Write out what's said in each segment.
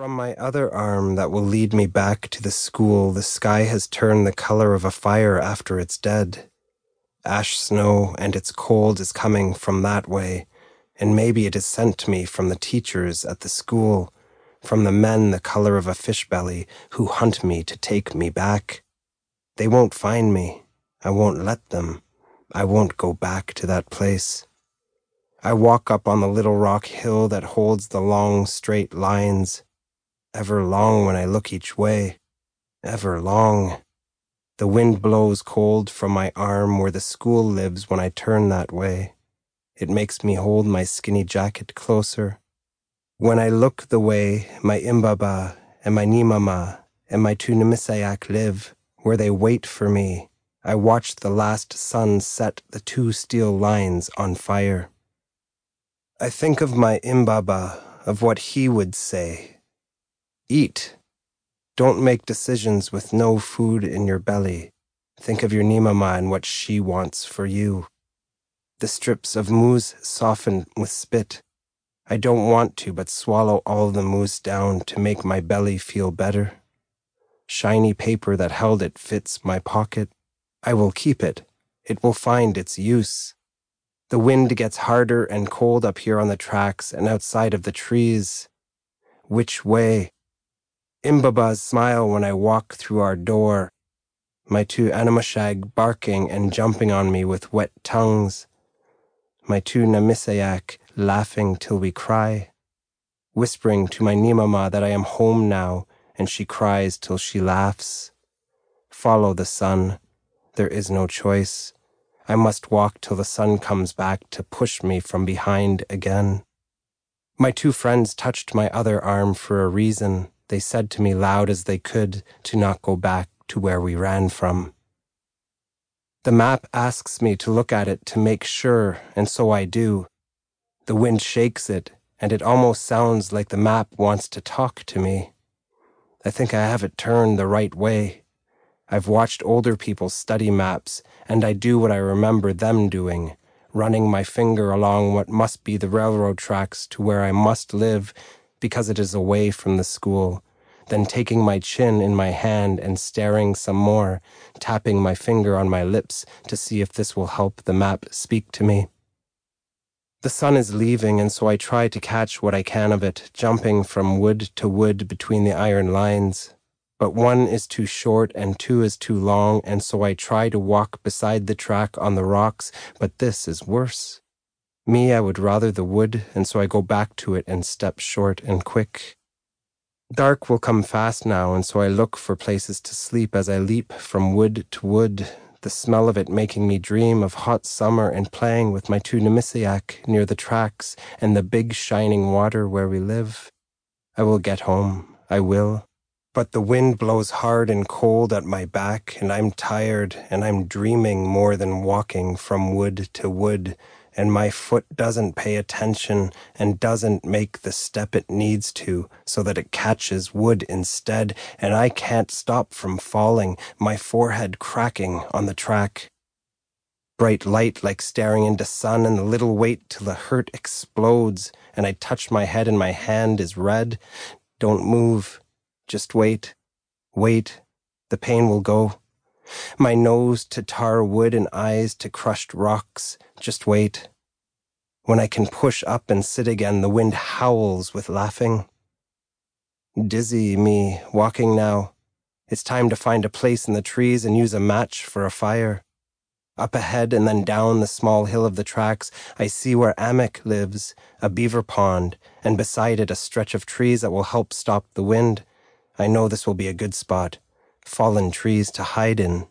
From my other arm that will lead me back to the school, the sky has turned the color of a fire after it's dead. Ash snow and its cold is coming from that way, and maybe it is sent to me from the teachers at the school, from the men the color of a fish belly who hunt me to take me back. They won't find me. I won't let them. I won't go back to that place. I walk up on the little rock hill that holds the long straight lines ever long when I look each way, ever long. The wind blows cold from my arm where the school lives when I turn that way. It makes me hold my skinny jacket closer. When I look the way my imbaba and my nimama and my two Nemisayak live, where they wait for me, I watch the last sun set the two steel lines on fire. I think of my imbaba, of what he would say, Eat. Don't make decisions with no food in your belly. Think of your Nimama and what she wants for you. The strips of moose soften with spit. I don't want to, but swallow all the moose down to make my belly feel better. Shiny paper that held it fits my pocket. I will keep it. It will find its use. The wind gets harder and cold up here on the tracks and outside of the trees. Which way? Imbabas smile when I walk through our door, my two animashag barking and jumping on me with wet tongues, my two namisayak laughing till we cry, whispering to my Nimama that I am home now, and she cries till she laughs. Follow the sun. There is no choice. I must walk till the sun comes back to push me from behind again. My two friends touched my other arm for a reason they said to me loud as they could to not go back to where we ran from. The map asks me to look at it to make sure, and so I do. The wind shakes it, and it almost sounds like the map wants to talk to me. I think I have it turned the right way. I've watched older people study maps, and I do what I remember them doing, running my finger along what must be the railroad tracks to where I must live because it is away from the school, then taking my chin in my hand and staring some more, tapping my finger on my lips to see if this will help the map speak to me. The sun is leaving, and so I try to catch what I can of it, jumping from wood to wood between the iron lines. But one is too short and two is too long, and so I try to walk beside the track on the rocks, but this is worse. Me, I would rather the wood, and so I go back to it and step short and quick. Dark will come fast now, and so I look for places to sleep as I leap from wood to wood, the smell of it making me dream of hot summer and playing with my two Nemisiak near the tracks and the big shining water where we live. I will get home, I will. But the wind blows hard and cold at my back, and I'm tired, and I'm dreaming more than walking from wood to wood, and my foot doesn't pay attention and doesn't make the step it needs to so that it catches wood instead, and I can't stop from falling, my forehead cracking on the track. Bright light like staring into sun and the little weight till the hurt explodes, and I touch my head and my hand is red. Don't move. Just wait. Wait. The pain will go. My nose to tar wood and eyes to crushed rocks. Just wait. When I can push up and sit again, the wind howls with laughing. Dizzy me, walking now. It's time to find a place in the trees and use a match for a fire. Up ahead and then down the small hill of the tracks, I see where Amek lives, a beaver pond, and beside it a stretch of trees that will help stop the wind. I know this will be a good spot fallen trees to hide in.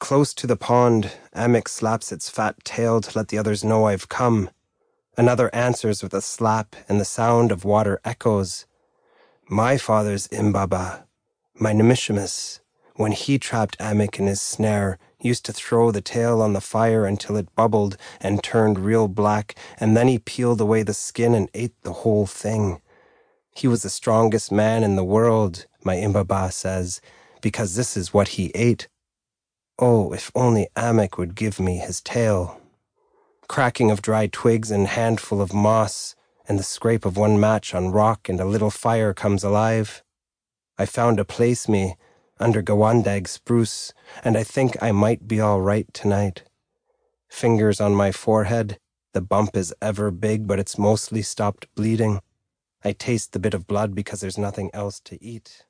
Close to the pond, Amek slaps its fat tail to let the others know I've come. Another answers with a slap, and the sound of water echoes. My father's Imbaba, my Nemishimus, when he trapped Amek in his snare, used to throw the tail on the fire until it bubbled and turned real black, and then he peeled away the skin and ate the whole thing. He was the strongest man in the world, my Imbaba says, because this is what he ate. Oh, if only Amek would give me his tail. Cracking of dry twigs and handful of moss, and the scrape of one match on rock and a little fire comes alive. I found a place me under Gawandag spruce, and I think I might be all right tonight. Fingers on my forehead, the bump is ever big, but it's mostly stopped bleeding. I taste the bit of blood because there's nothing else to eat.